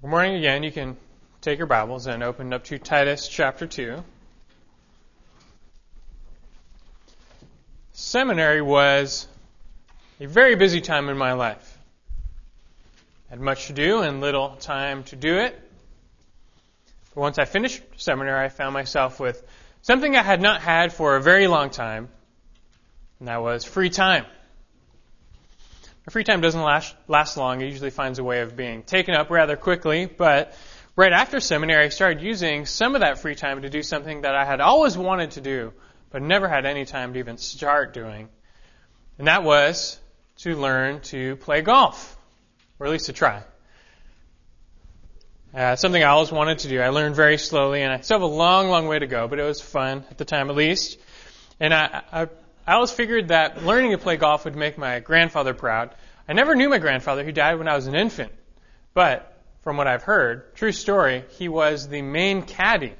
Good morning again. You can take your Bibles and open up to Titus chapter 2. Seminary was a very busy time in my life. I had much to do and little time to do it. But once I finished seminary, I found myself with something I had not had for a very long time, and that was free time. My free time doesn't last, last long. It usually finds a way of being taken up rather quickly. But right after seminary, I started using some of that free time to do something that I had always wanted to do, but never had any time to even start doing. And that was to learn to play golf, or at least to try. Uh, something I always wanted to do. I learned very slowly, and I still have a long, long way to go, but it was fun at the time at least. And I, I I always figured that learning to play golf would make my grandfather proud. I never knew my grandfather. He died when I was an infant. But from what I've heard, true story, he was the main caddy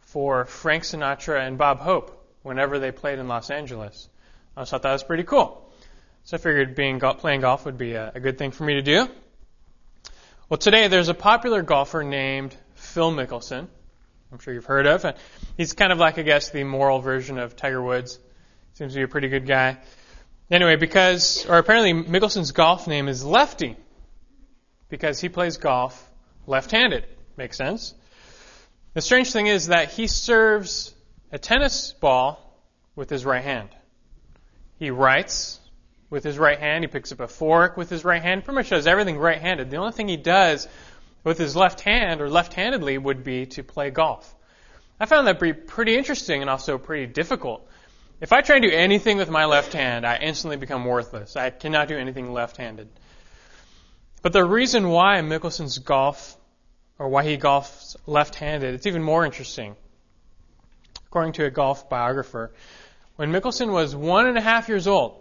for Frank Sinatra and Bob Hope whenever they played in Los Angeles. I thought that was pretty cool. So I figured being playing golf would be a, a good thing for me to do. Well, today there's a popular golfer named Phil Mickelson. I'm sure you've heard of. He's kind of like, I guess, the moral version of Tiger Woods. Seems to be a pretty good guy. Anyway, because, or apparently Mickelson's golf name is Lefty, because he plays golf left-handed. Makes sense. The strange thing is that he serves a tennis ball with his right hand. He writes with his right hand. He picks up a fork with his right hand. Pretty much does everything right-handed. The only thing he does with his left hand or left-handedly would be to play golf. I found that pretty interesting and also pretty difficult. If I try to do anything with my left hand, I instantly become worthless. I cannot do anything left-handed. But the reason why Mickelson's golf, or why he golfs left-handed, it's even more interesting. According to a golf biographer, when Mickelson was one and a half years old,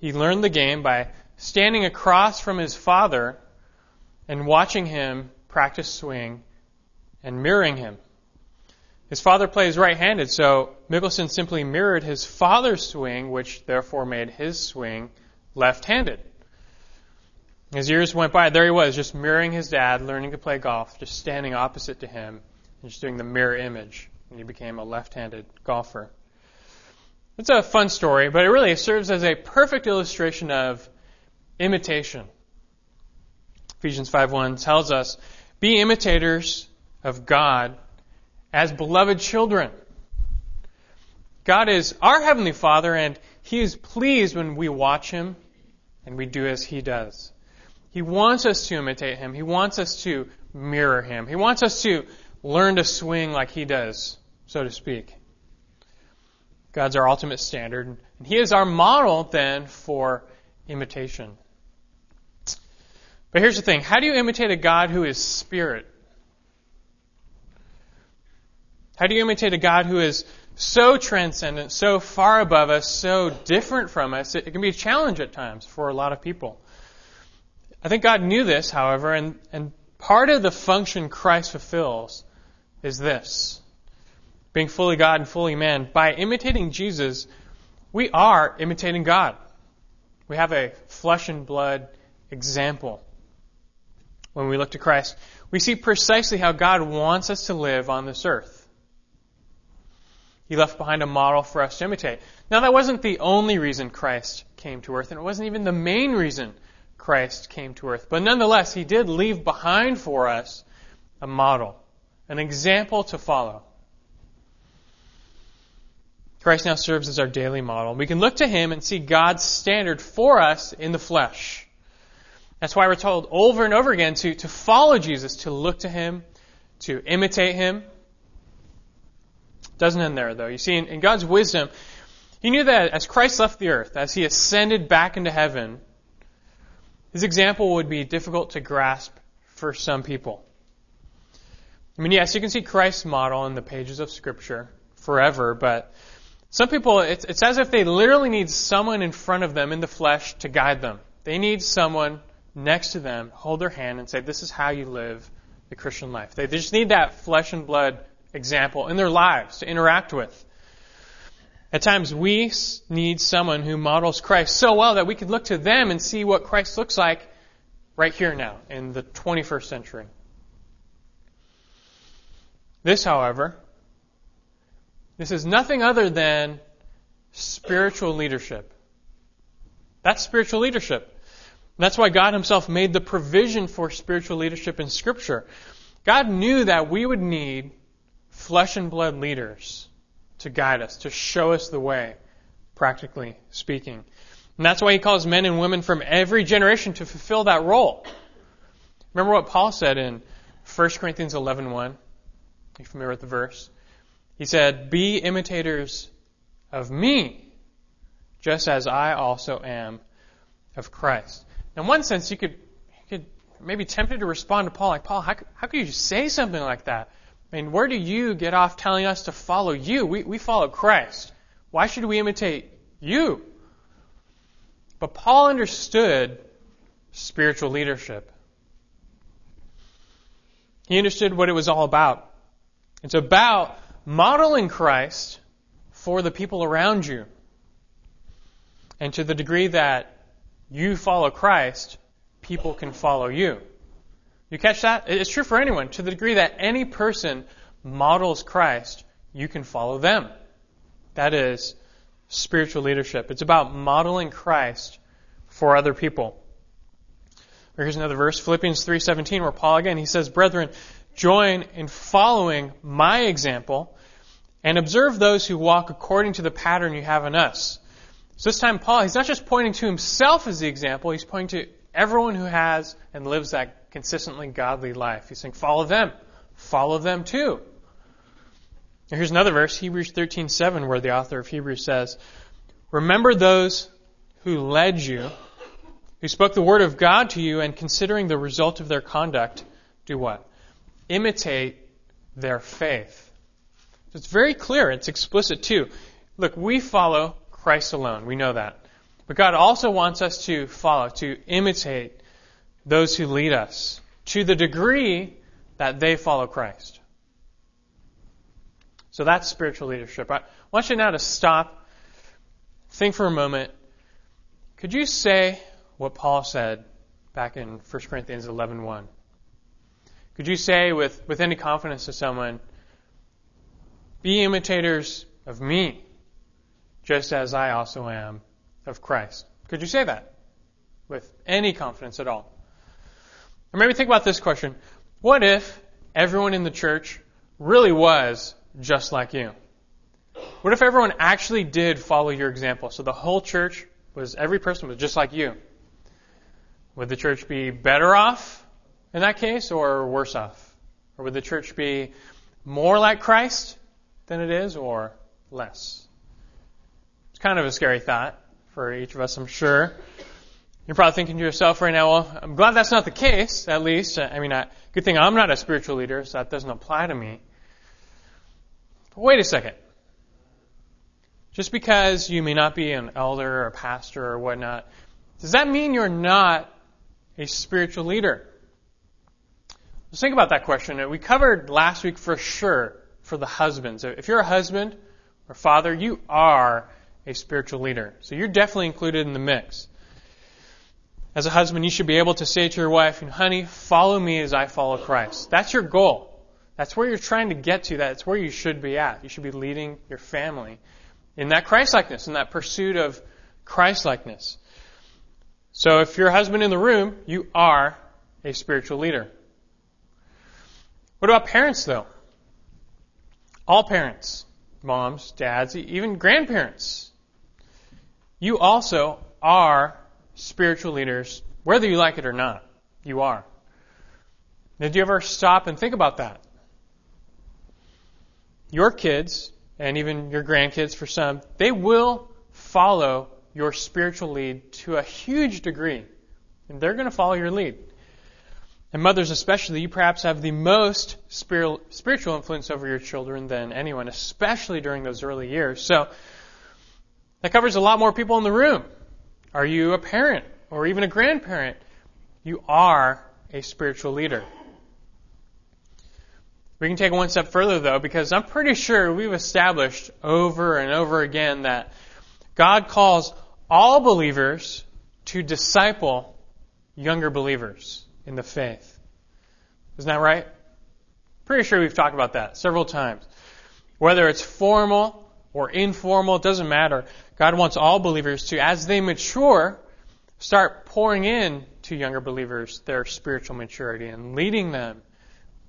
he learned the game by standing across from his father and watching him practice swing and mirroring him. His father plays right-handed, so Mickelson simply mirrored his father's swing, which therefore made his swing left-handed. As years went by, there he was, just mirroring his dad, learning to play golf, just standing opposite to him, and just doing the mirror image, and he became a left-handed golfer. It's a fun story, but it really serves as a perfect illustration of imitation. Ephesians 5:1 tells us, "Be imitators of God as beloved children. God is our Heavenly Father, and He is pleased when we watch Him and we do as He does. He wants us to imitate Him. He wants us to mirror Him. He wants us to learn to swing like He does, so to speak. God's our ultimate standard, and He is our model then for imitation. But here's the thing how do you imitate a God who is spirit? How do you imitate a God who is so transcendent, so far above us, so different from us? It, can be a challenge at times for a lot of people. I think God knew this, however, and, and part of the function Christ fulfills is this. Being fully God and fully man. By imitating Jesus, we are imitating God. We have a flesh and blood example. When we look to Christ, we see precisely how God wants us to live on this earth. He left behind a model for us to imitate. Now, that wasn't the only reason Christ came to earth, and it wasn't even the main reason Christ came to earth. But nonetheless, he did leave behind for us a model, an example to follow. Christ now serves as our daily model. We can look to him and see God's standard for us in the flesh. That's why we're told over and over again to, to follow Jesus, to look to him, to imitate him, doesn't end there, though. You see, in, in God's wisdom, He knew that as Christ left the earth, as He ascended back into heaven, His example would be difficult to grasp for some people. I mean, yes, you can see Christ's model in the pages of Scripture forever, but some people, it's, it's as if they literally need someone in front of them in the flesh to guide them. They need someone next to them, hold their hand, and say, This is how you live the Christian life. They just need that flesh and blood example in their lives to interact with. At times, we need someone who models Christ so well that we can look to them and see what Christ looks like right here now in the 21st century. This, however, this is nothing other than spiritual leadership. That's spiritual leadership. That's why God Himself made the provision for spiritual leadership in Scripture. God knew that we would need flesh and blood leaders to guide us, to show us the way, practically speaking. And that's why He calls men and women from every generation to fulfill that role. Remember what Paul said in 1 Corinthians 11.1? Are you familiar with the verse? He said, Be imitators of me, just as I also am of Christ. Now, In one sense, you could, you could maybe tempted to respond to Paul like, Paul, how, how could you say something like that? I mean, where do you get off telling us to follow you? We, we follow Christ. Why should we imitate you? But Paul understood spiritual leadership. He understood what it was all about. It's about modeling Christ for the people around you. And to the degree that you follow Christ, people can follow you. You catch that? It's true for anyone. To the degree that any person models Christ, you can follow them. That is spiritual leadership. It's about modeling Christ for other people. Here's another verse, Philippians 3:17, where Paul again he says, "Brethren, join in following my example and observe those who walk according to the pattern you have in us." So this time Paul, he's not just pointing to himself as the example, he's pointing to everyone who has and lives that consistently godly life. He's saying, follow them. Follow them too. here's another verse, Hebrews 13:7, where the author of Hebrews says, Remember those who led you, who spoke the word of God to you, and considering the result of their conduct, do what? Imitate their faith. So it's very clear, it's explicit too. Look, we follow Christ alone. We know that. But God also wants us to follow, to imitate those who lead us to the degree that they follow Christ. So that's spiritual leadership. I want you now to stop, think for a moment. Could you say what Paul said back in 1 Corinthians 11.1? 1? Could you say with, with any confidence to someone, be imitators of me, just as I also am of Christ. Could you say that with any confidence at all? Or maybe think about this question. What if everyone in the church really was just like you? What if everyone actually did follow your example? So the whole church was, every person was just like you. Would the church be better off in that case or worse off? Or would the church be more like Christ than it is or less? It's kind of a scary thought for each of us, I'm sure. You're probably thinking to yourself right now, well, I'm glad that's not the case, at least. I mean, I, good thing I'm not a spiritual leader, so that doesn't apply to me. But wait a second. Just because you may not be an elder or a pastor or whatnot, does that mean you're not a spiritual leader? Let's think about that question. We covered last week for sure for the husbands. If you're a husband or father, you are a spiritual leader. So you're definitely included in the mix. As a husband, you should be able to say to your wife, honey, follow me as I follow Christ. That's your goal. That's where you're trying to get to. That's where you should be at. You should be leading your family in that Christlikeness, in that pursuit of Christlikeness. So if you're a husband in the room, you are a spiritual leader. What about parents, though? All parents, moms, dads, even grandparents. You also are spiritual leaders, whether you like it or not. You are. Did you ever stop and think about that? Your kids, and even your grandkids for some, they will follow your spiritual lead to a huge degree. And they're going to follow your lead. And mothers especially, you perhaps have the most spiritual influence over your children than anyone, especially during those early years. So, that covers a lot more people in the room. Are you a parent or even a grandparent? You are a spiritual leader. We can take one step further though, because I'm pretty sure we've established over and over again that God calls all believers to disciple younger believers in the faith. Isn't that right? Pretty sure we've talked about that several times. Whether it's formal or informal, it doesn't matter. God wants all believers to, as they mature, start pouring in to younger believers their spiritual maturity and leading them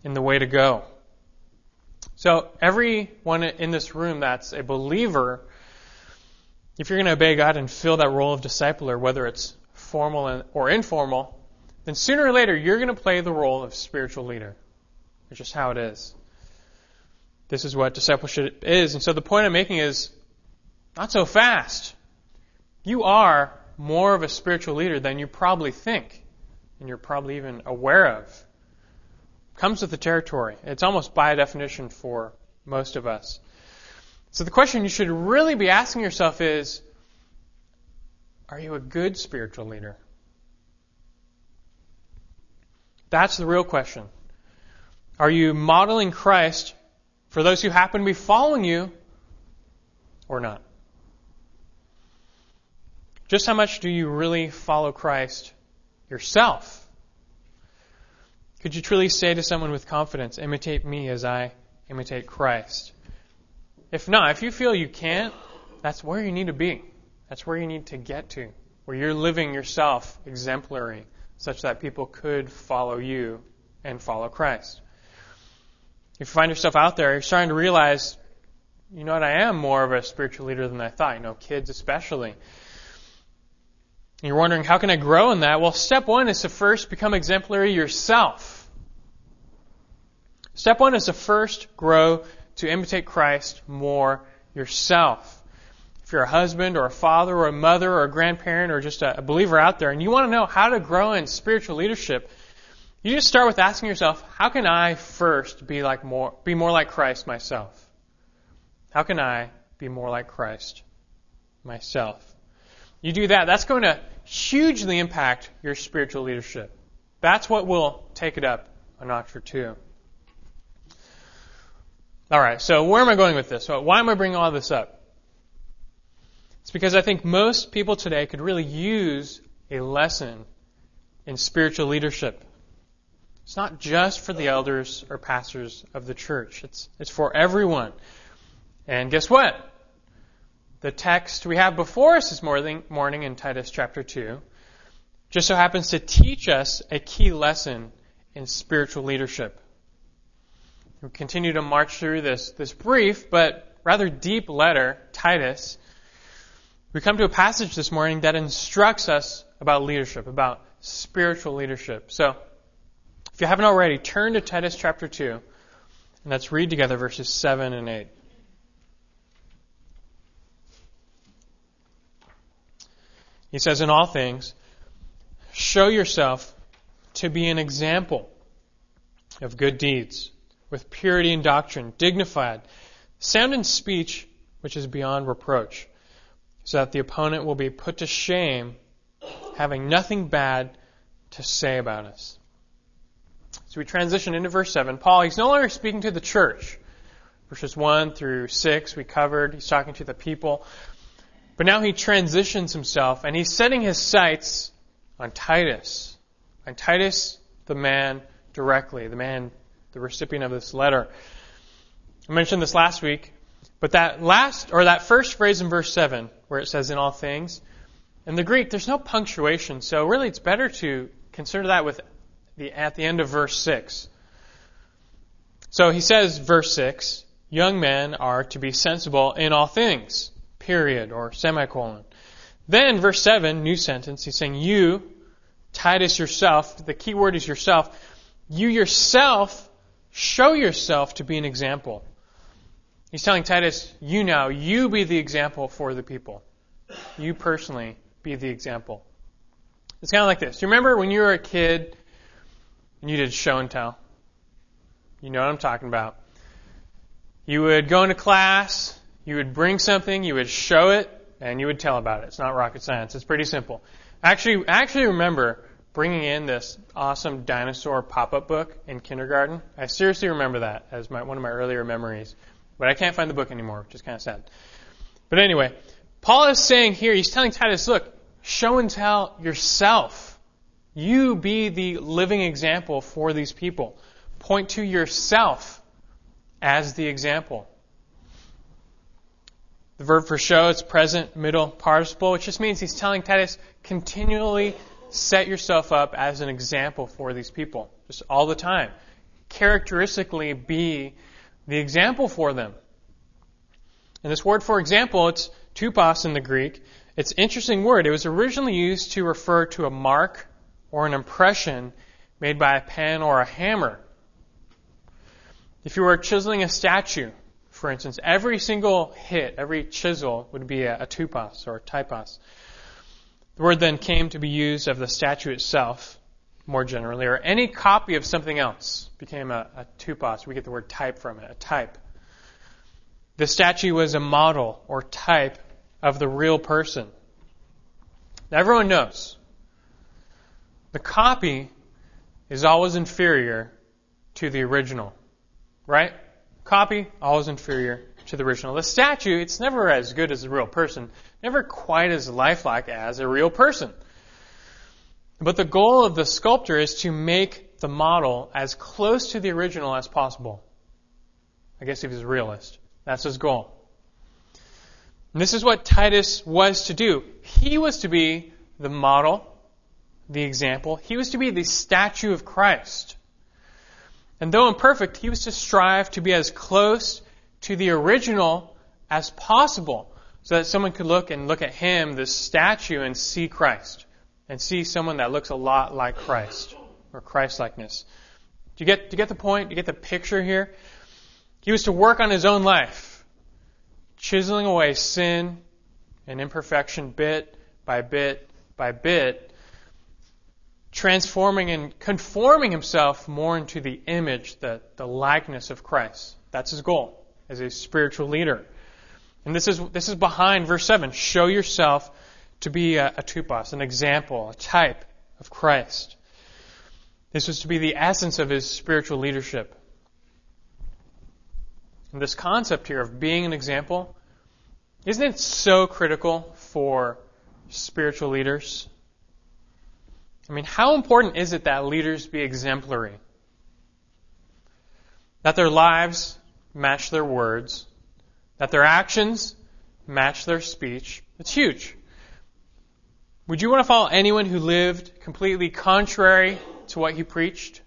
in the way to go. So everyone in this room that's a believer, if you're going to obey God and fill that role of discipler, whether it's formal or informal, then sooner or later you're going to play the role of spiritual leader. It's just how it is. This is what discipleship is. And so the point I'm making is not so fast. You are more of a spiritual leader than you probably think, and you're probably even aware of. Comes with the territory. It's almost by definition for most of us. So the question you should really be asking yourself is Are you a good spiritual leader? That's the real question. Are you modeling Christ for those who happen to be following you or not? Just how much do you really follow Christ yourself? Could you truly say to someone with confidence, imitate me as I imitate Christ? If not, if you feel you can't, that's where you need to be. That's where you need to get to, where you're living yourself exemplary, such that people could follow you and follow Christ. If you find yourself out there, you're starting to realize, you know what, I am more of a spiritual leader than I thought, you know, kids especially. And you're wondering, how can I grow in that? Well, step one is to first become exemplary yourself. Step one is to first grow to imitate Christ more yourself. If you're a husband or a father or a mother or a grandparent or just a believer out there and you want to know how to grow in spiritual leadership, you just start with asking yourself, how can I first be like more be more like Christ myself? How can I be more like Christ myself? You do that, that's going to hugely impact your spiritual leadership. That's what will take it up a notch or two. All right, so where am I going with this? Why am I bringing all this up? It's because I think most people today could really use a lesson in spiritual leadership. It's not just for the elders or pastors of the church. It's, it's for everyone. And guess what? The text we have before us this morning, morning in Titus chapter 2 just so happens to teach us a key lesson in spiritual leadership. We continue to march through this, this brief but rather deep letter, Titus. We come to a passage this morning that instructs us about leadership, about spiritual leadership. So, if you haven't already, turn to Titus chapter 2, and let's read together verses 7 and 8. He says, In all things, show yourself to be an example of good deeds, with purity in doctrine, dignified, sound in speech, which is beyond reproach, so that the opponent will be put to shame, having nothing bad to say about us. So we transition into verse 7. Paul, he's no longer speaking to the church. Verses 1 through 6 we covered. He's talking to the people. But now he transitions himself and he's setting his sights on Titus. On Titus, the man directly, the man, the recipient of this letter. I mentioned this last week, but that last, or that first phrase in verse 7, where it says, in all things, in the Greek, there's no punctuation, so really it's better to consider that with the, at the end of verse 6. So he says, verse 6, young men are to be sensible in all things period or semicolon. Then, verse 7, new sentence, he's saying, You, Titus yourself, the key word is yourself, you yourself show yourself to be an example. He's telling Titus, you now, you be the example for the people. You personally be the example. It's kind of like this. You remember when you were a kid and you did show and tell? You know what I'm talking about. You would go into class, you would bring something, you would show it, and you would tell about it. It's not rocket science. It's pretty simple. Actually, actually remember bringing in this awesome dinosaur pop-up book in kindergarten. I seriously remember that as my, one of my earlier memories. But I can't find the book anymore, which is kind of sad. But anyway, Paul is saying here, he's telling Titus, look, show and tell yourself. You be the living example for these people. Point to yourself as the example. The verb for show, it's present, middle participle, which just means he's telling Titus, continually set yourself up as an example for these people. Just all the time. Characteristically be the example for them. And this word for example, it's tupos in the Greek. It's an interesting word. It was originally used to refer to a mark or an impression made by a pen or a hammer. If you were chiseling a statue, for instance, every single hit, every chisel would be a, a tupos or typos. The word then came to be used of the statue itself, more generally, or any copy of something else became a, a tupos. We get the word type from it, a type. The statue was a model or type of the real person. Now, everyone knows the copy is always inferior to the original, right? Copy, always inferior to the original. The statue, it's never as good as a real person, never quite as lifelike as a real person. But the goal of the sculptor is to make the model as close to the original as possible. I guess if he's a realist. That's his goal. And this is what Titus was to do. He was to be the model, the example. He was to be the statue of Christ. And though imperfect, he was to strive to be as close to the original as possible so that someone could look and look at him, this statue, and see Christ and see someone that looks a lot like Christ or Christ-likeness. Do you get, do you get the point? Do you get the picture here? He was to work on his own life, chiseling away sin and imperfection bit by bit by bit transforming and conforming himself more into the image, the, the likeness of Christ. That's his goal as a spiritual leader. And this is, this is behind verse 7. Show yourself to be a, a tupos, an example, a type of Christ. This was to be the essence of his spiritual leadership. And this concept here of being an example, isn't it so critical for spiritual leaders? I mean, how important is it that leaders be exemplary? That their lives match their words, that their actions match their speech. It's huge. Would you want to follow anyone who lived completely contrary to what he preached?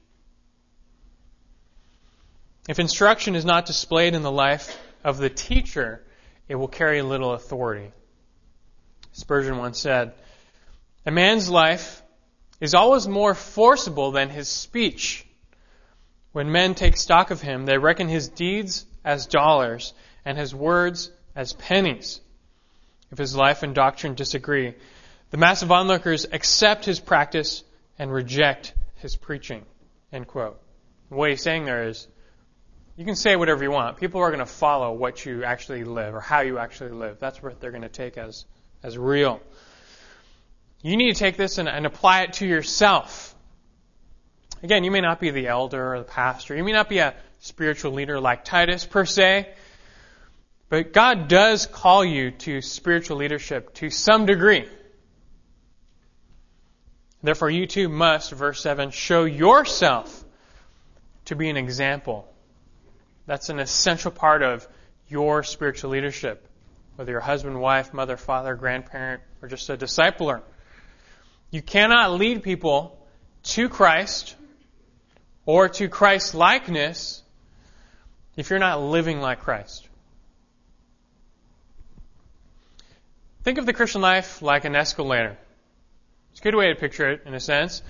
If instruction is not displayed in the life of the teacher, it will carry little authority. Spurgeon once said, A man's life is always more forcible than his speech. When men take stock of him, they reckon his deeds as dollars and his words as pennies. If his life and doctrine disagree, the mass of onlookers accept his practice and reject his preaching. End quote. What he's saying there is, you can say whatever you want. People are going to follow what you actually live or how you actually live. That's what they're going to take as, as real. You need to take this and, and apply it to yourself. Again, you may not be the elder or the pastor. You may not be a spiritual leader like Titus per se. But God does call you to spiritual leadership to some degree. Therefore, you too must, verse 7, show yourself to be an example. That's an essential part of your spiritual leadership, whether you're husband, wife, mother, father, grandparent, or just a discipler. You cannot lead people to Christ or to Christ likeness if you're not living like Christ. Think of the Christian life like an escalator. It's a good way to picture it in a sense.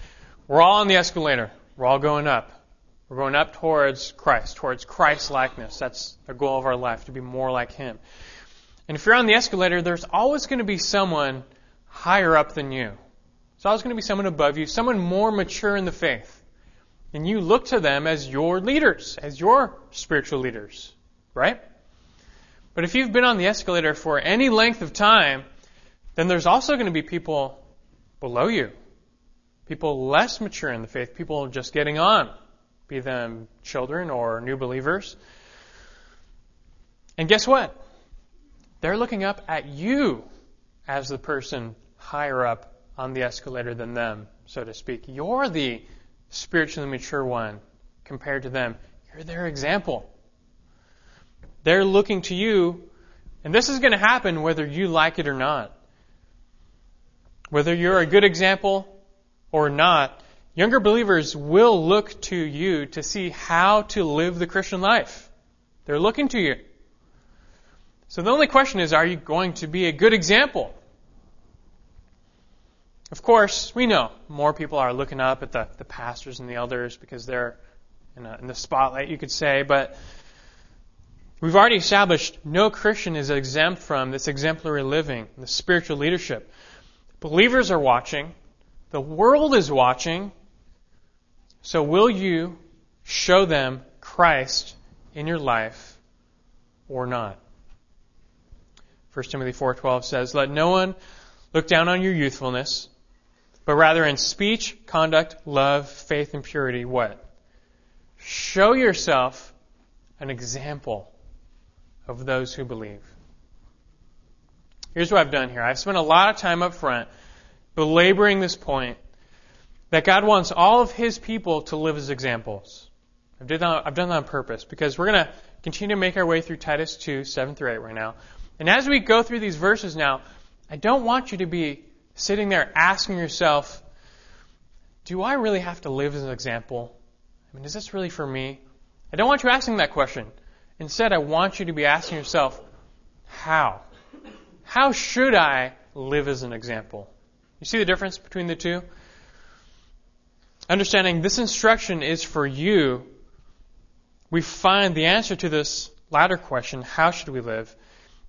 We're all on the escalator. We're all going up. We're going up towards Christ, towards Christ likeness. That's the goal of our life, to be more like Him. And if you're on the escalator, there's always going to be someone higher up than you. There's always going to be someone above you, someone more mature in the faith. And you look to them as your leaders, as your spiritual leaders, right? But if you've been on the escalator for any length of time, then there's also going to be people below you. People less mature in the faith, people just getting on, be them children or new believers. And guess what? They're looking up at you as the person higher up on the escalator than them, so to speak. You're the spiritually mature one compared to them. You're their example. They're looking to you, and this is going to happen whether you like it or not. Whether you're a good example or not, younger believers will look to you to see how to live the Christian life. They're looking to you. So the only question is, are you going to be a good example? Of course, we know more people are looking up at the, the pastors and the elders because they're in, a, in the spotlight, you could say, but we've already established no Christian is exempt from this exemplary living, the spiritual leadership. Believers are watching, the world is watching, so will you show them Christ in your life or not? 1 Timothy 4:12 says, "Let no one look down on your youthfulness, but rather in speech, conduct, love, faith, and purity, what? Show yourself an example of those who believe. Here's what I've done here. I've spent a lot of time up front belaboring this point that God wants all of His people to live as examples. I've done that, I've done that on purpose because we're going to continue to make our way through Titus 2, 7 through 8 right now. And as we go through these verses now, I don't want you to be sitting there asking yourself, do I really have to live as an example? I mean, is this really for me? I don't want you asking that question. Instead, I want you to be asking yourself, how? How should I live as an example? You see the difference between the two? Understanding this instruction is for you, we find the answer to this latter question, how should we live,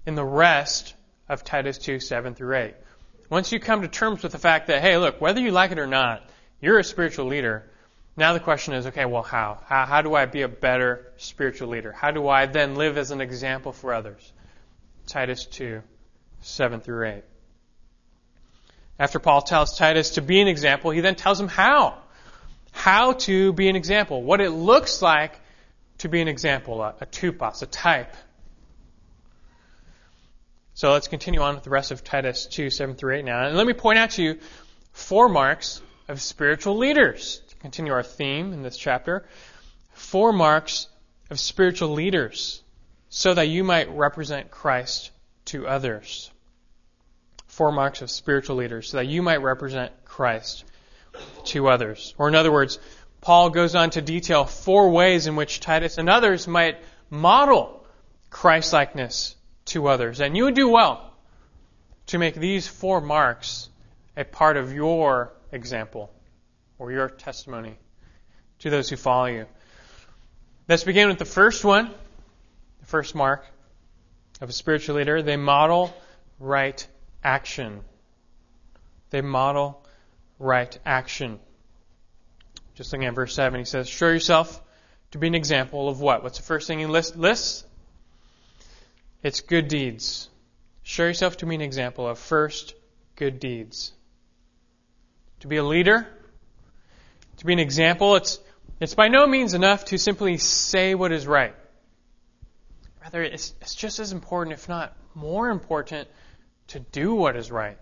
in the rest of Titus 2, 7 through 8. Once you come to terms with the fact that, hey, look, whether you like it or not, you're a spiritual leader. Now the question is, okay, well, how? How, how do I be a better spiritual leader? How do I then live as an example for others? Titus 2, 7 through 8. After Paul tells Titus to be an example, he then tells him how. How to be an example. What it looks like to be an example, a, a tupos, a type. So let's continue on with the rest of Titus 2, 7 through 8 now. And let me point out to you four marks of spiritual leaders. To continue our theme in this chapter, four marks of spiritual leaders so that you might represent Christ to others. Four marks of spiritual leaders so that you might represent Christ to others. Or in other words, Paul goes on to detail four ways in which Titus and others might model Christlikeness to others. And you would do well to make these four marks a part of your example or your testimony to those who follow you. Let's begin with the first one, the first mark of a spiritual leader. They model right action. They model right action. Just looking at verse 7, he says, Show yourself to be an example of what? What's the first thing he lists? It's good deeds. Show yourself to be an example of first good deeds. To be a leader, to be an example, it's, it's by no means enough to simply say what is right. Rather, it's, it's just as important, if not more important, to do what is right.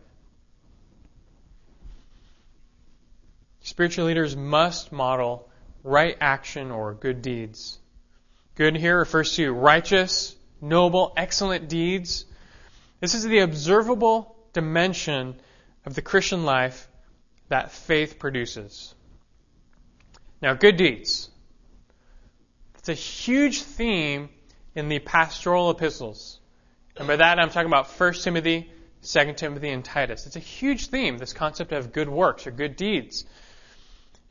Spiritual leaders must model right action or good deeds. Good here refers to righteous, noble, excellent deeds. This is the observable dimension of the Christian life that faith produces. Now, good deeds. It's a huge theme in the pastoral epistles. And by that, I'm talking about 1 Timothy, 2 Timothy, and Titus. It's a huge theme, this concept of good works or good deeds.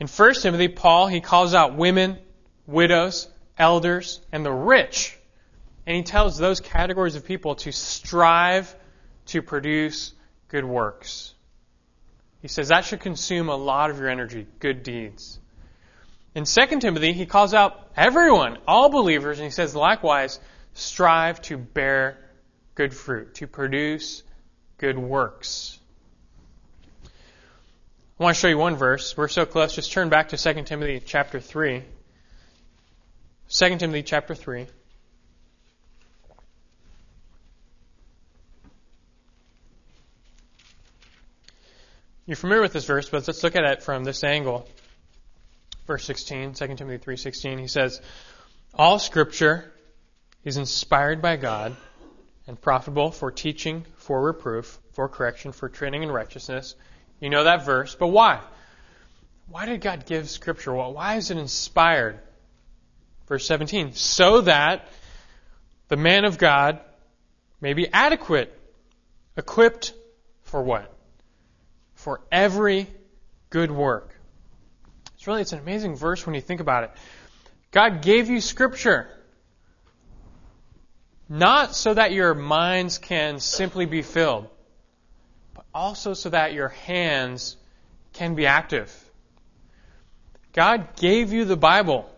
In 1 Timothy, Paul, he calls out women, widows, elders, and the rich and he tells those categories of people to strive to produce good works. He says that should consume a lot of your energy, good deeds. In 2 Timothy, he calls out everyone, all believers, and he says likewise, strive to bear good fruit, to produce good works. I want to show you one verse. We're so close. Just turn back to 2 Timothy chapter 3. 2 Timothy chapter 3. You're familiar with this verse, but let's look at it from this angle. Verse 16, 2 Timothy 3:16, he says, "All scripture is inspired by God and profitable for teaching, for reproof, for correction, for training in righteousness." You know that verse, but why? Why did God give scripture? Why is it inspired? Verse 17, so that the man of God may be adequate, equipped for what? For every good work. It's really it's an amazing verse when you think about it. God gave you scripture not so that your minds can simply be filled, but also so that your hands can be active. God gave you the Bible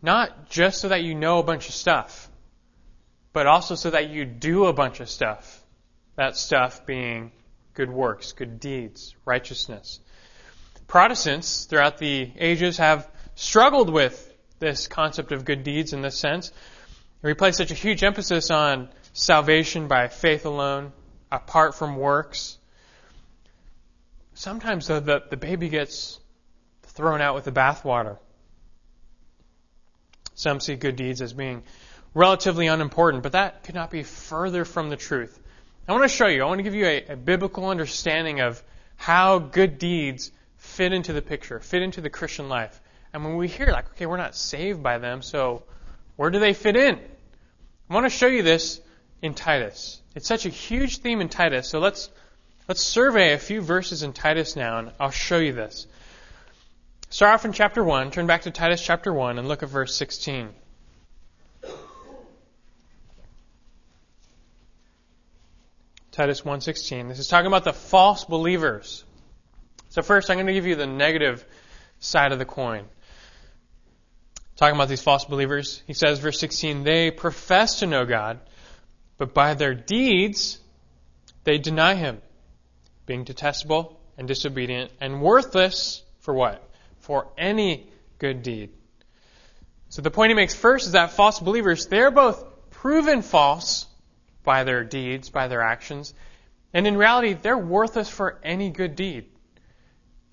not just so that you know a bunch of stuff, but also so that you do a bunch of stuff. That stuff being good works, good deeds, righteousness. Protestants throughout the ages have struggled with this concept of good deeds in this sense. We place such a huge emphasis on salvation by faith alone, apart from works. Sometimes, though, the, the baby gets thrown out with the bathwater. Some see good deeds as being relatively unimportant, but that could not be further from the truth. I want to show you, I want to give you a, a biblical understanding of how good deeds fit into the picture, fit into the Christian life. And when we hear, like, okay, we're not saved by them, so where do they fit in? I want to show you this in Titus. It's such a huge theme in Titus, so let's let's survey a few verses in Titus now, and I'll show you this. Start off in chapter 1, turn back to Titus chapter 1, and look at verse 16. Titus 1:16. This is talking about the false believers. So first I'm going to give you the negative side of the coin. Talking about these false believers, he says verse 16, they profess to know God, but by their deeds they deny him, being detestable and disobedient and worthless for what? For any good deed. So the point he makes first is that false believers, they're both proven false by their deeds, by their actions. And in reality, they're worthless for any good deed.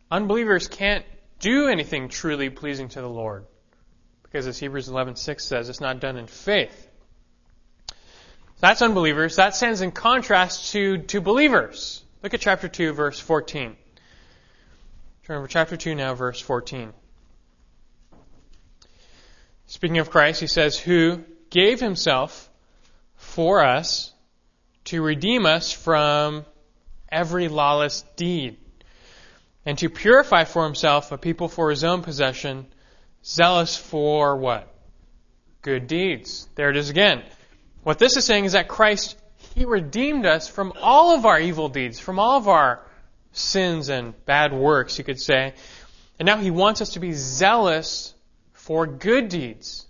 Unbelievers can't do anything truly pleasing to the Lord. Because as Hebrews 11:6 says, it's not done in faith. That's unbelievers. That stands in contrast to, to believers. Look at chapter 2, verse 14. Turn over chapter 2 now, verse 14. Speaking of Christ, he says, Who gave himself for us to redeem us from every lawless deed and to purify for himself a people for his own possession, zealous for what? Good deeds. There it is again. What this is saying is that Christ, He redeemed us from all of our evil deeds, from all of our sins and bad works, you could say. And now He wants us to be zealous for good deeds.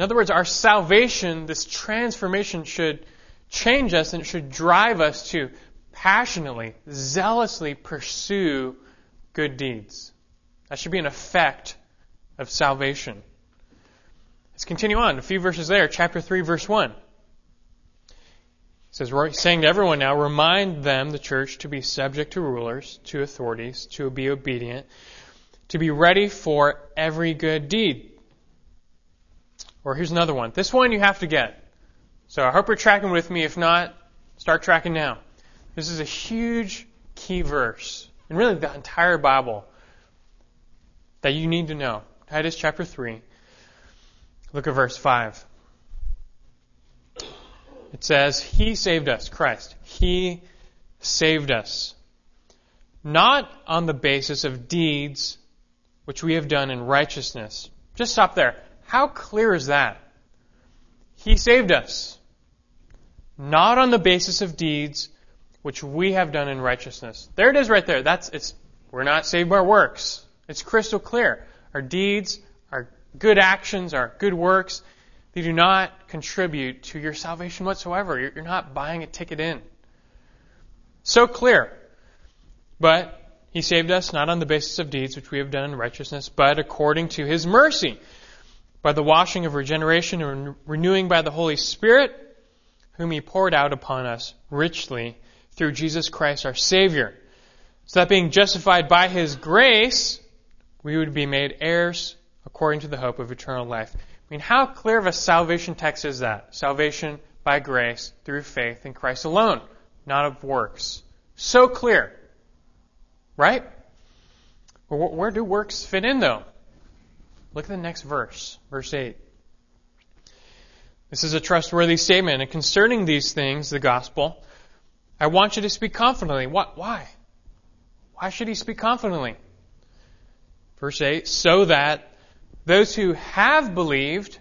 In other words, our salvation, this transformation should change us and it should drive us to passionately, zealously pursue good deeds. That should be an effect of salvation. Let's continue on. A few verses there, chapter 3, verse 1. It says, saying to everyone now, remind them, the church, to be subject to rulers, to authorities, to be obedient, to be ready for every good deed. Or here's another one. This one you have to get. So I hope you're tracking with me. If not, start tracking now. This is a huge key verse, and really the entire Bible that you need to know. Titus chapter 3. Look at verse 5. It says, He saved us, Christ. He saved us. Not on the basis of deeds which we have done in righteousness. Just stop there. How clear is that? He saved us, not on the basis of deeds which we have done in righteousness. There it is right there. That's it's we're not saved by works. It's crystal clear. Our deeds, our good actions, our good works, they do not contribute to your salvation whatsoever. You're not buying a ticket in. So clear. But he saved us not on the basis of deeds which we have done in righteousness, but according to his mercy by the washing of regeneration and renewing by the Holy Spirit, whom He poured out upon us richly through Jesus Christ our Savior, So that being justified by his grace, we would be made heirs according to the hope of eternal life. I mean, how clear of a salvation text is that? Salvation by grace through faith in Christ alone, not of works. So clear. Right? Where do works fit in, though? Look at the next verse, verse 8. This is a trustworthy statement. And concerning these things, the gospel, I want you to speak confidently. What? Why? Why should he speak confidently? Verse 8, so that those who have believed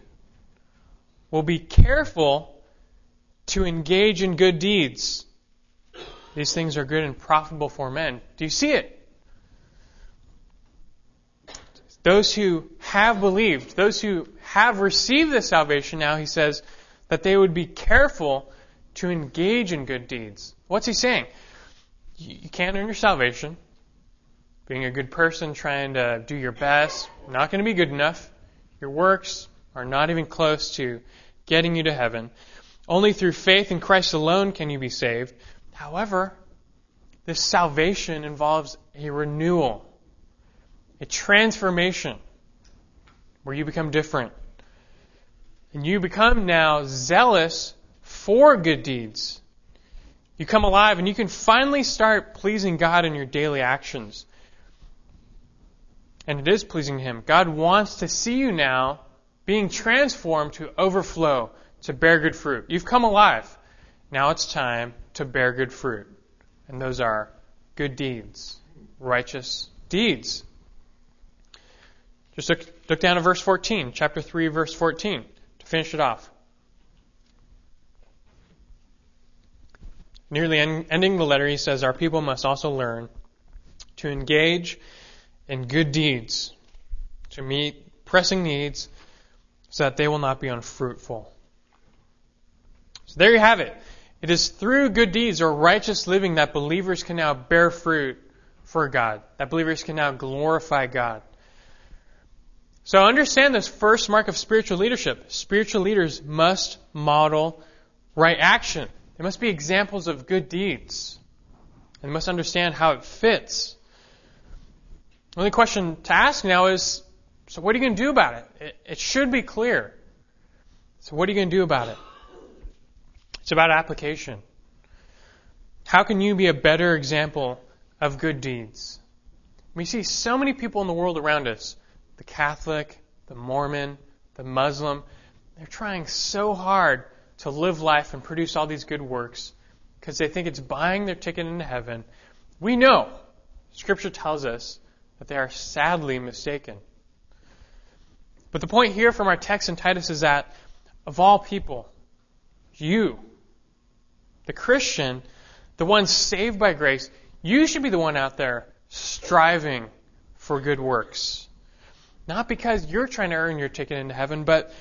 will be careful to engage in good deeds. These things are good and profitable for men. Do you see it? Those who have believed, those who have received the salvation now, he says, that they would be careful to engage in good deeds. What's he saying? You can't earn your salvation. Being a good person, trying to do your best, not going to be good enough. Your works are not even close to getting you to heaven. Only through faith in Christ alone can you be saved. However, this salvation involves a renewal, a transformation where you become different. And you become now zealous for good deeds. You come alive and you can finally start pleasing God in your daily actions. And it is pleasing Him. God wants to see you now being transformed to overflow, to bear good fruit. You've come alive. Now it's time to bear good fruit. And those are good deeds, righteous deeds. Just look, look down at verse 14, chapter 3, verse 14, to finish it off. Nearly en- ending the letter, he says, Our people must also learn to engage in good deeds, to meet pressing needs, so that they will not be unfruitful. So there you have it. It is through good deeds or righteous living that believers can now bear fruit for God, that believers can now glorify God. So understand this first mark of spiritual leadership. Spiritual leaders must model right action. They must be examples of good deeds. And must understand how it fits. The only question to ask now is so, what are you going to do about it? it? It should be clear. So, what are you going to do about it? It's about application. How can you be a better example of good deeds? We see so many people in the world around us the Catholic, the Mormon, the Muslim they're trying so hard to live life and produce all these good works because they think it's buying their ticket into heaven. We know, Scripture tells us, that they are sadly mistaken. But the point here from our text in Titus is that of all people, you, the Christian, the one saved by grace, you should be the one out there striving for good works. Not because you're trying to earn your ticket into heaven, but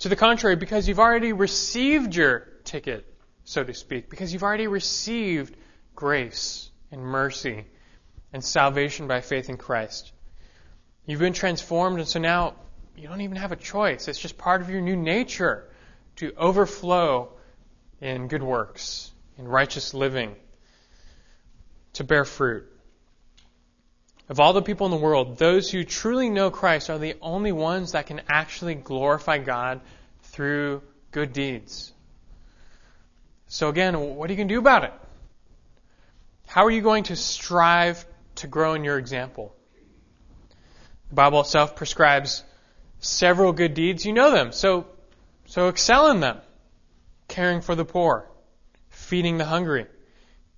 to the contrary, because you've already received your ticket, so to speak, because you've already received grace and mercy and salvation by faith in Christ. You've been transformed, and so now you don't even have a choice. It's just part of your new nature to overflow in good works in righteous living, to bear fruit. Of all the people in the world, those who truly know Christ are the only ones that can actually glorify God through good deeds. So again, what are you going to do about it? How are you going to strive to grow in your example? The Bible itself prescribes several good deeds. You know them, so so excel in them. Caring for the poor, feeding the hungry,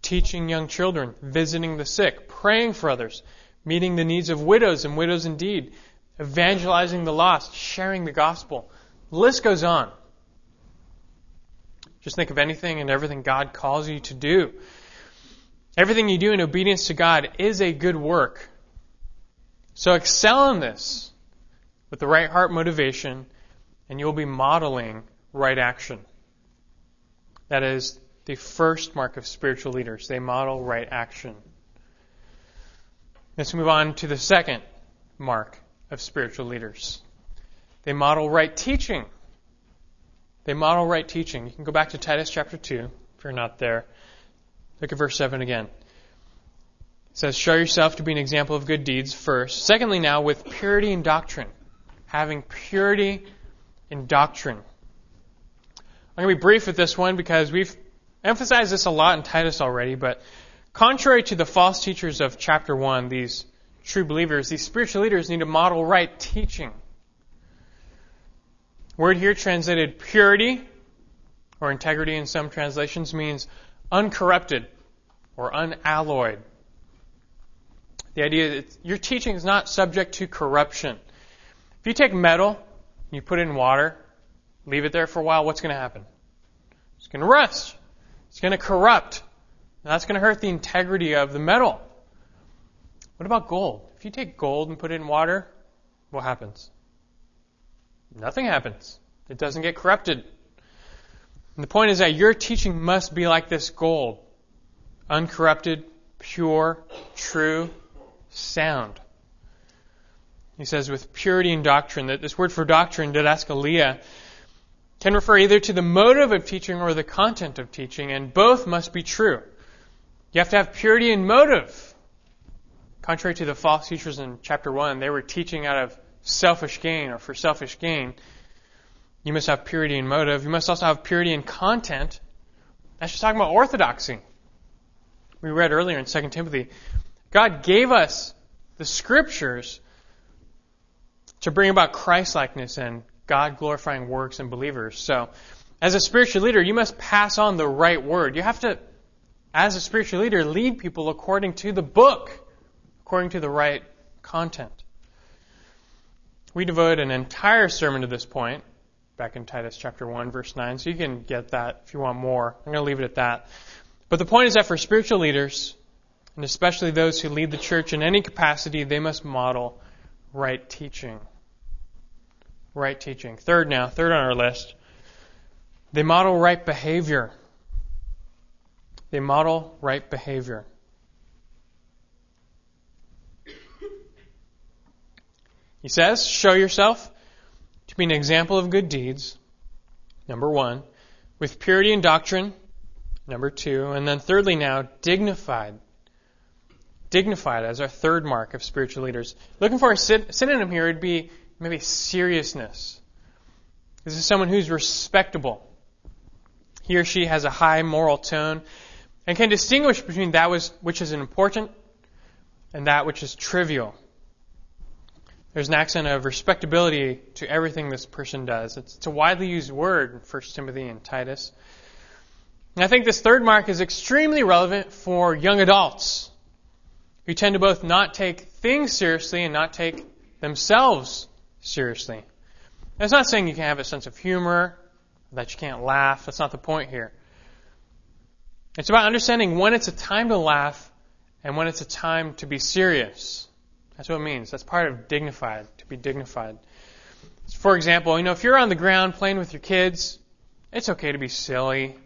teaching young children, visiting the sick, praying for others, meeting the needs of widows and widows indeed, evangelizing the lost, sharing the gospel. The list goes on. Just think of anything and everything God calls you to do. Everything you do in obedience to God is a good work. So excel in this with the right heart motivation, and you'll be modeling right action. That is the first mark of spiritual leaders. They model right action. Let's move on to the second mark of spiritual leaders. They model right teaching. They model right teaching. You can go back to Titus chapter 2 if you're not there. Look at verse 7 again. It says, show yourself to be an example of good deeds first. Secondly, now, with purity in doctrine. Having purity in doctrine. I'm going to be brief with this one because we've emphasized this a lot in Titus already, but contrary to the false teachers of chapter 1, these true believers, these spiritual leaders need to model right teaching. Word here translated purity or integrity in some translations means uncorrupted or unalloyed. The idea that your teaching is not subject to corruption. If you take metal, and you put it in water, leave it there for a while, what's going to happen? It's going to rust. It's going to corrupt. And that's going to hurt the integrity of the metal. What about gold? If you take gold and put it in water, what happens? Nothing happens. It doesn't get corrupted. And the point is that your teaching must be like this gold uncorrupted, pure, true, sound. He says, with purity in doctrine, that this word for doctrine, didaskalia, can refer either to the motive of teaching or the content of teaching, and both must be true. You have to have purity in motive. Contrary to the false teachers in chapter 1, they were teaching out of selfish gain or for selfish gain. You must have purity in motive. You must also have purity in content. That's just talking about orthodoxy. We read earlier in 2 Timothy God gave us the scriptures to bring about Christlikeness and God glorifying works in believers. So, as a spiritual leader, you must pass on the right word. You have to, as a spiritual leader, lead people according to the book, according to the right content. We devote an entire sermon to this point back in Titus chapter 1 verse 9, so you can get that if you want more. I'm going to leave it at that. But the point is that for spiritual leaders, and especially those who lead the church in any capacity, they must model right teaching. Right teaching. Third now, third on our list, they model right behavior. They model right behavior. He says, show yourself to be an example of good deeds, number one, with purity and doctrine, number two, and then thirdly now, dignified dignified as our third mark of spiritual leaders. Looking for a synonym here would be maybe seriousness. This is someone who's respectable. He or she has a high moral tone and can distinguish between that which is important and that which is trivial. There's an accent of respectability to everything this person does. It's, it's a widely used word in 1 Timothy and Titus. And I think this third mark is extremely relevant for young adults who tend to both not take things seriously and not take themselves seriously. That's not saying you can't have a sense of humor, that you can't laugh. That's not the point here. It's about understanding when it's a time to laugh and when it's a time to be serious. That's what it means. That's part of dignified, to be dignified. For example, you know, if you're on the ground playing with your kids, it's okay to be silly,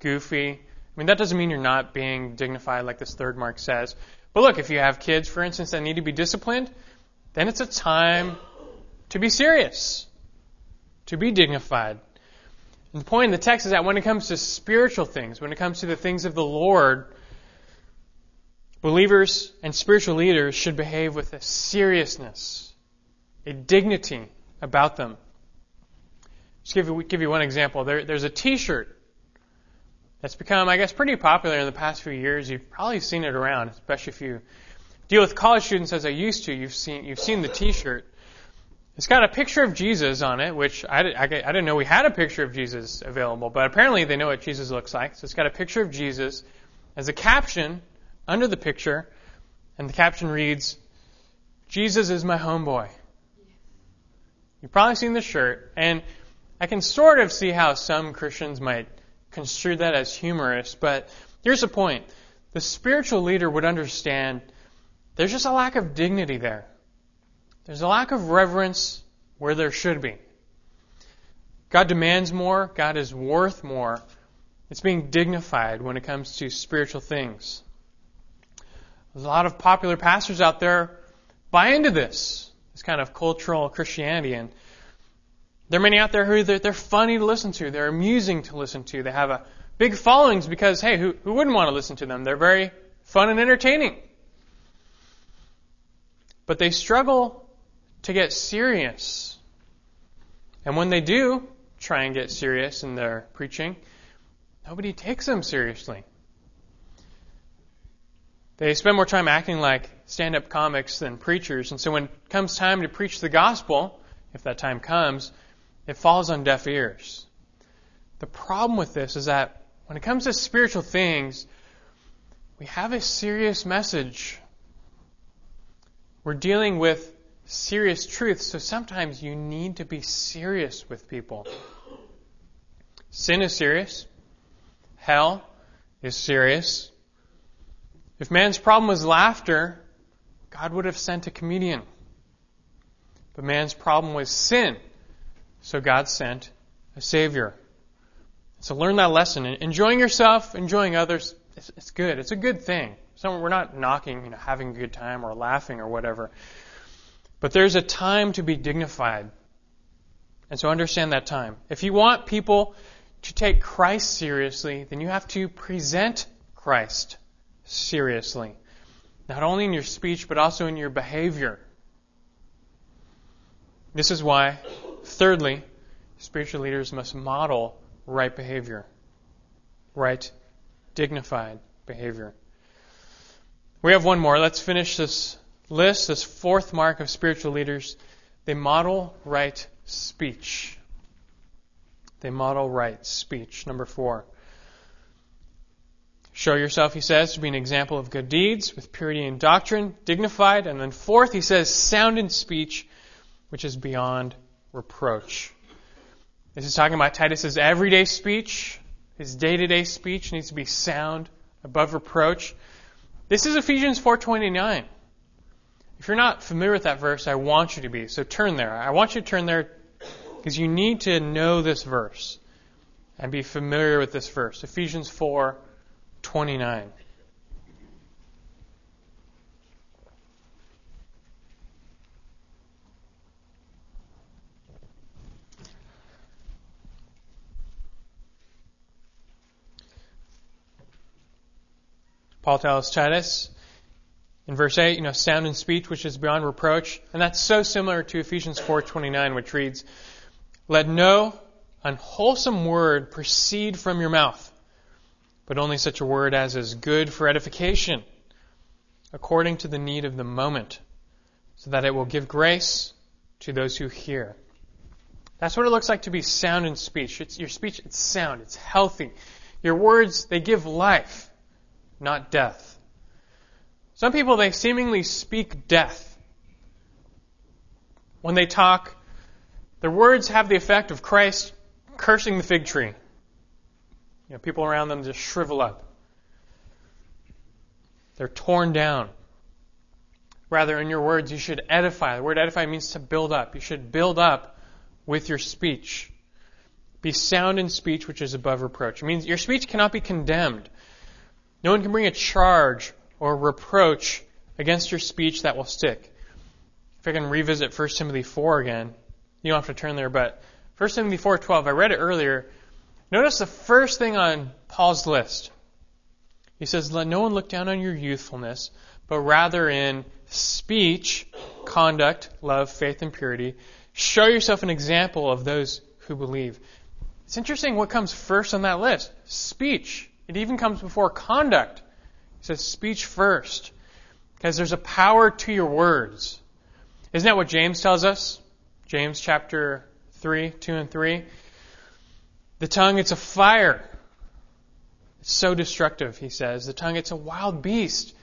goofy. I mean, that doesn't mean you're not being dignified like this third mark says. But look, if you have kids, for instance, that need to be disciplined, then it's a time to be serious, to be dignified. The point in the text is that when it comes to spiritual things, when it comes to the things of the Lord, believers and spiritual leaders should behave with a seriousness, a dignity about them. Just give you, give you one example. There, there's a T-shirt that's become, I guess, pretty popular in the past few years. You've probably seen it around, especially if you deal with college students as I used to. You've seen you've seen the T-shirt. It's got a picture of Jesus on it, which I, I, I didn't know we had a picture of Jesus available, but apparently they know what Jesus looks like. So it's got a picture of Jesus as a caption under the picture, and the caption reads, "Jesus is my homeboy." You've probably seen the shirt, and I can sort of see how some Christians might construe that as humorous, but here's the point. The spiritual leader would understand there's just a lack of dignity there. There's a lack of reverence where there should be. God demands more, God is worth more. It's being dignified when it comes to spiritual things. There's a lot of popular pastors out there buy into this, this kind of cultural Christianity, and there are many out there who they're, they're funny to listen to. They're amusing to listen to. They have a big followings because, hey, who, who wouldn't want to listen to them? They're very fun and entertaining. but they struggle to get serious. And when they do try and get serious in their preaching, nobody takes them seriously. They spend more time acting like stand up comics than preachers, and so when it comes time to preach the gospel, if that time comes, it falls on deaf ears. The problem with this is that when it comes to spiritual things, we have a serious message. We're dealing with serious truths, so sometimes you need to be serious with people. Sin is serious. Hell is serious. If man's problem was laughter, God would have sent a comedian. But man's problem was sin, so God sent a Savior. So learn that lesson. Enjoying yourself, enjoying others, it's, good. It's a good thing. So we're not knocking, you know, having a good time or laughing or whatever. But there's a time to be dignified. And so understand that time. If you want people to take Christ seriously, then you have to present Christ seriously. Not only in your speech, but also in your behavior. This is why, thirdly, spiritual leaders must model right behavior. Right, dignified behavior. We have one more. Let's finish this list, this fourth mark of spiritual leaders. They model right speech. They model right speech. Number four. Show yourself, he says, to be an example of good deeds with purity in doctrine, dignified. And then fourth, he says, sound in speech, which is beyond reproach. This is talking about Titus's everyday speech. His day-to-day speech needs to be sound, above reproach. This is Ephesians 4:29. If you're not familiar with that verse, I want you to be. So turn there. I want you to turn there because you need to know this verse and be familiar with this verse. Ephesians 4:29. Paul tells Titus in verse 8, you know, sound in speech which is beyond reproach. And that's so similar to Ephesians 4.29, which reads, Let no unwholesome word proceed from your mouth, but only such a word as is good for edification, according to the need of the moment, so that it will give grace to those who hear. That's what it looks like to be sound in speech. It's, your speech, it's sound, it's healthy. Your words, they give life not death. Some people, they seemingly speak death. When they talk, their words have the effect of Christ cursing the fig tree. You know, people around them just shrivel up. They're torn down. Rather, in your words, you should edify. The word edify means to build up. You should build up with your speech. Be sound in speech which is above reproach. It means your speech cannot be condemned. No one can bring a charge or reproach against your speech that will stick. If I can revisit 1 Timothy 4 again, you don't have to turn there, but 1 Timothy 4:12, I read it earlier. Notice the first thing on Paul's list. He says, "Let no one look down on your youthfulness, but rather in speech, conduct, love, faith, and purity, show yourself an example of those who believe." It's interesting what comes first on that list. Speech. It even comes before conduct. Says speech first. Because there's a power to your words. Isn't that what James tells us? James chapter 3, 2 and 3. The tongue, it's a fire. It's so destructive, he says. The tongue, it's a wild beast.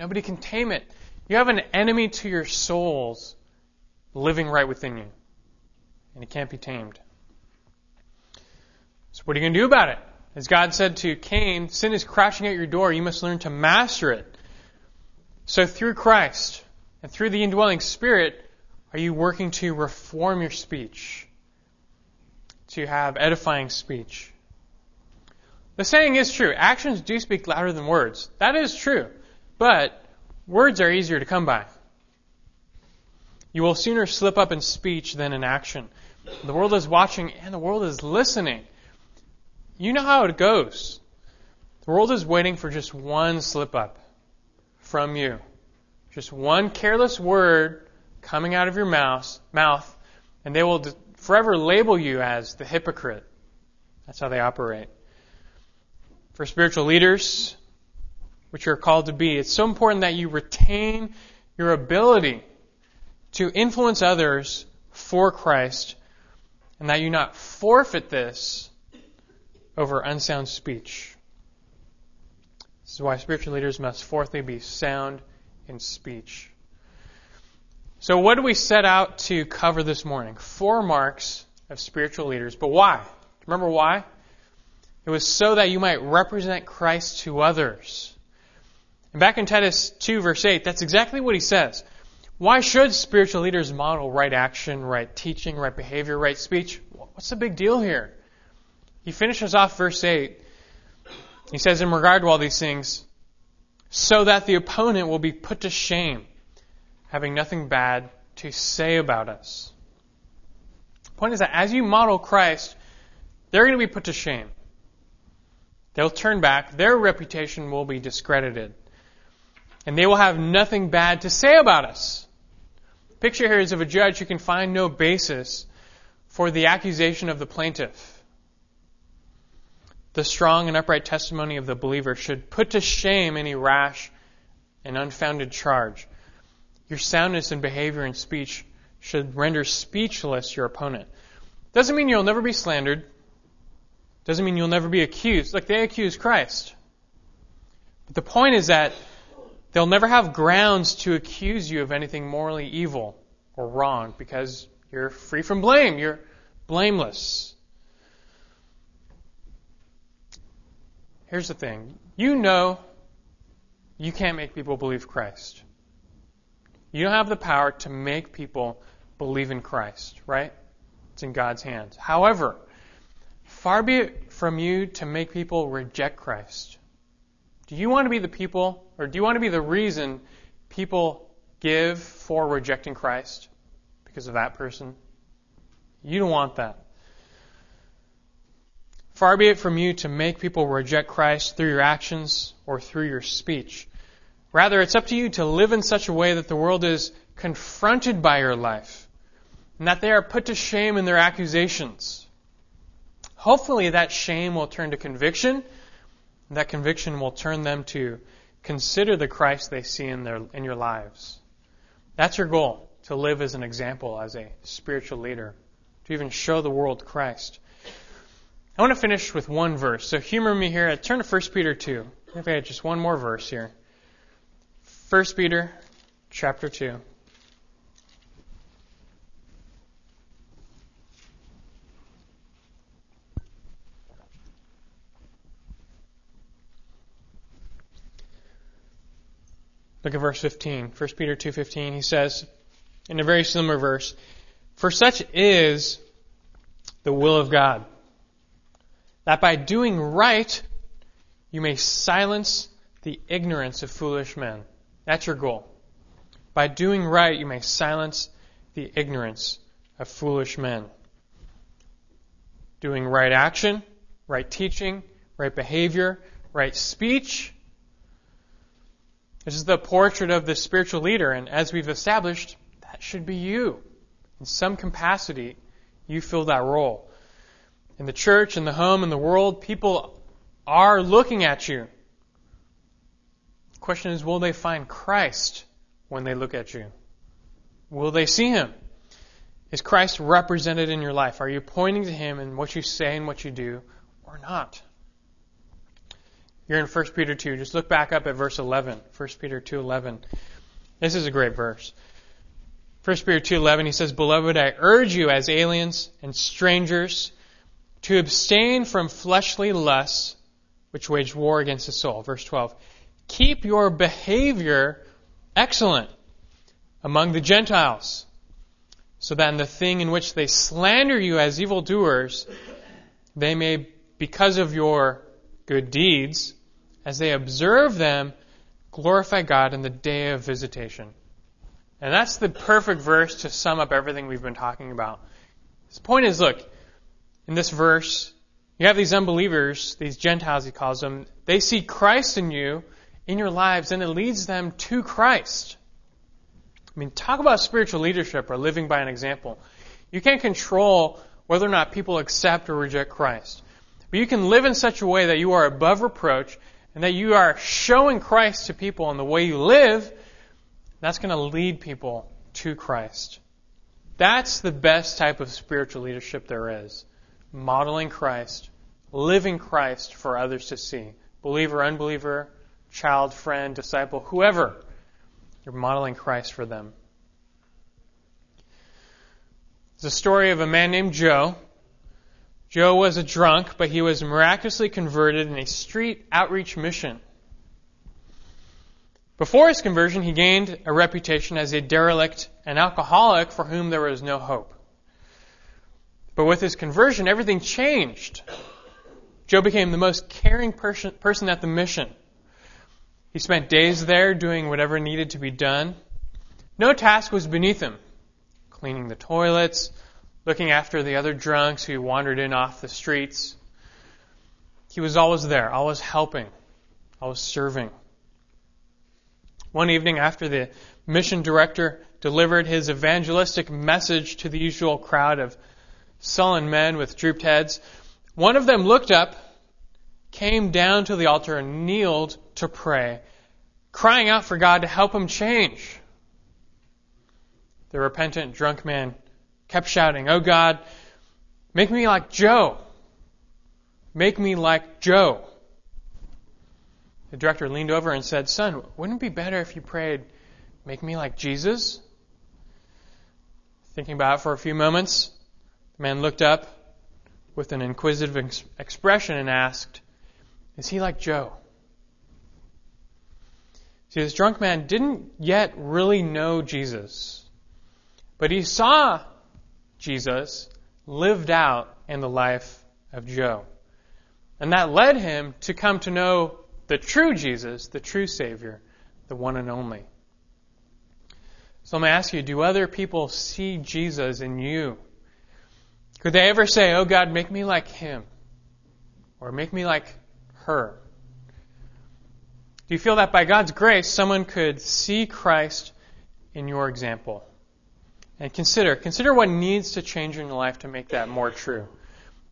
Nobody can tame it. You have an enemy to your souls living right within you. And it can't be tamed. So what are you going to do about it? As God said to Cain, sin is crouching at your door. You must learn to master it. So through Christ and through the indwelling Spirit, are you working to reform your speech? To have edifying speech? The saying is true. Actions do speak louder than words. That is true. But words are easier to come by. You will sooner slip up in speech than in action. The world is watching and the world is listening. You know how it goes. The world is waiting for just one slip up from you. Just one careless word coming out of your mouth, mouth and they will forever label you as the hypocrite. That's how they operate. For spiritual leaders, which you're called to be, it's so important that you retain your ability to influence others for Christ and that you not forfeit this over unsound speech. This is why spiritual leaders must fourthly be sound in speech. So what do we set out to cover this morning? Four marks of spiritual leaders. But why? Remember why? It was so that you might represent Christ to others. And back in Titus 2 verse 8, that's exactly what he says. Why should spiritual leaders model right action, right teaching, right behavior, right speech? What's the big deal here? He finishes off verse 8. He says, in regard to all these things, so that the opponent will be put to shame, having nothing bad to say about us. The point is that as you model Christ, they're going to be put to shame. They'll turn back, their reputation will be discredited, and they will have nothing bad to say about us picture here is of a judge who can find no basis for the accusation of the plaintiff. The strong and upright testimony of the believer should put to shame any rash and unfounded charge. Your soundness in behavior and speech should render speechless your opponent. Doesn't mean you'll never be slandered. Doesn't mean you'll never be accused. Like they accuse Christ. But the point is that They'll never have grounds to accuse you of anything morally evil or wrong because you're free from blame. You're blameless. Here's the thing you know you can't make people believe Christ. You don't have the power to make people believe in Christ, right? It's in God's hands. However, far be it from you to make people reject Christ. Do you want to be the people, or do you want to be the reason people give for rejecting Christ because of that person? You don't want that. Far be it from you to make people reject Christ through your actions or through your speech. Rather, it's up to you to live in such a way that the world is confronted by your life and that they are put to shame in their accusations. Hopefully, that shame will turn to conviction that conviction will turn them to consider the Christ they see in, their, in your lives. That's your goal, to live as an example, as a spiritual leader, to even show the world Christ. I want to finish with one verse. So humor me here. Turn to 1 Peter 2. If I had just one more verse here. 1 Peter chapter 2. Look at verse 15. 1 Peter 2.15. He says, in a very similar verse, For such is the will of God, that by doing right you may silence the ignorance of foolish men. That's your goal. By doing right you may silence the ignorance of foolish men. Doing right action, right teaching, right behavior, right speech, this is the portrait of the spiritual leader, and as we've established, that should be you. In some capacity, you fill that role. In the church, in the home, in the world, people are looking at you. The question is, will they find Christ when they look at you? Will they see Him? Is Christ represented in your life? Are you pointing to Him in what you say and what you do, or not? You're in 1 Peter 2. Just look back up at verse 11. 1 Peter 2:11. This is a great verse. 1 Peter 2:11 he says, "Beloved, I urge you as aliens and strangers to abstain from fleshly lusts which wage war against the soul." Verse 12. "Keep your behavior excellent among the Gentiles, so that in the thing in which they slander you as evildoers, they may because of your good deeds as they observe them, glorify God in the day of visitation. And that's the perfect verse to sum up everything we've been talking about. His point is look, in this verse, you have these unbelievers, these Gentiles, he calls them, they see Christ in you, in your lives, and it leads them to Christ. I mean, talk about spiritual leadership or living by an example. You can't control whether or not people accept or reject Christ. But you can live in such a way that you are above reproach and that you are showing Christ to people in the way you live. That's going to lead people to Christ. That's the best type of spiritual leadership there is. Modeling Christ, living Christ for others to see. Believer, unbeliever, child, friend, disciple, whoever. You're modeling Christ for them. It's a story of a man named Joe. Joe was a drunk, but he was miraculously converted in a street outreach mission. Before his conversion, he gained a reputation as a derelict an alcoholic for whom there was no hope. But with his conversion, everything changed. Joe became the most caring person, person at the mission. He spent days there doing whatever needed to be done. No task was beneath him. Cleaning the toilets, looking after the other drunks who wandered in off the streets. He was always there, always helping, always serving. One evening after the mission director delivered his evangelistic message to the usual crowd of sullen men with drooped heads, one of them looked up, came down to the altar, and kneeled to pray, crying out for God to help him change. The repentant drunk man kept shouting, Oh God, make me like Joe. Make me like Joe. The director leaned over and said, Son, wouldn't it be better if you prayed, Make me like Jesus? Thinking about it for a few moments, man looked up with an inquisitive ex- expression and asked, Is he like Joe? See, this drunk man didn't yet really know Jesus, but he saw Jesus lived out in the life of Joe. And that led him to come to know the true Jesus, the true Savior, the one and only. So going to ask you, do other people see Jesus in you? Could they ever say, Oh God, make me like him? Or make me like her? Do you feel that by God's grace, someone could see Christ in your example? And consider, consider what needs to change in your life to make that more true.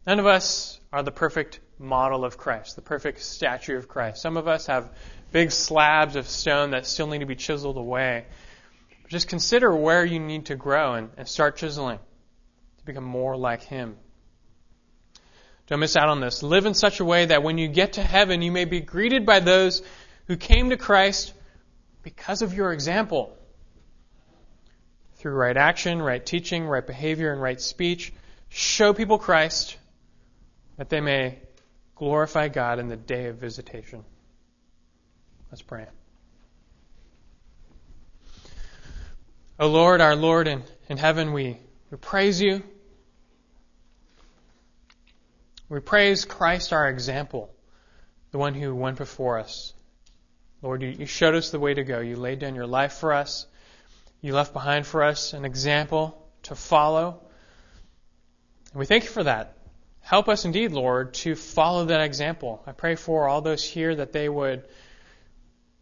None of us are the perfect model of Christ, the perfect statue of Christ. Some of us have big slabs of stone that still need to be chiseled away. Just consider where you need to grow and, and start chiseling become more like Him. Don't miss out on this. Live in such a way that when you get to heaven, you may be greeted by those who came to Christ because of your example through right action, right teaching, right behavior, and right speech, show people Christ that they may glorify God in the day of visitation. Let's pray. O Lord, our Lord in, in heaven, we, we praise you. We praise Christ, our example, the one who went before us. Lord, you, showed us the way to go. You laid down your life for us. You left behind for us an example to follow. And we thank you for that. Help us indeed, Lord, to follow that example. I pray for all those here that they would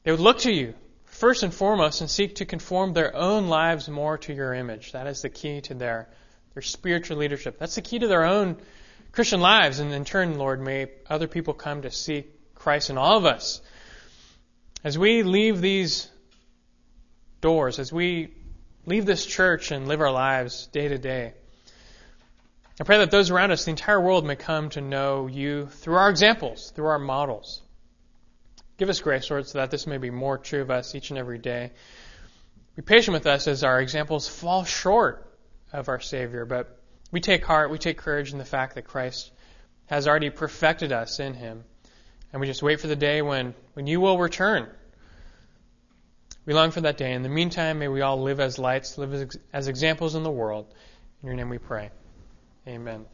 they would look to you first and foremost and seek to conform their own lives more to your image. That is the key to their their spiritual leadership. That's the key to their own Christian lives. And in turn, Lord, may other people come to see Christ in all of us. As we leave these doors as we leave this church and live our lives day to day. I pray that those around us, the entire world, may come to know you through our examples, through our models. Give us grace, Lord, so that this may be more true of us each and every day. Be patient with us as our examples fall short of our Savior, but we take heart, we take courage in the fact that Christ has already perfected us in Him. And we just wait for the day when, when you will return we long for that day. In the meantime, may we all live as lights, live as, as examples in the world. In your name we pray. Amen.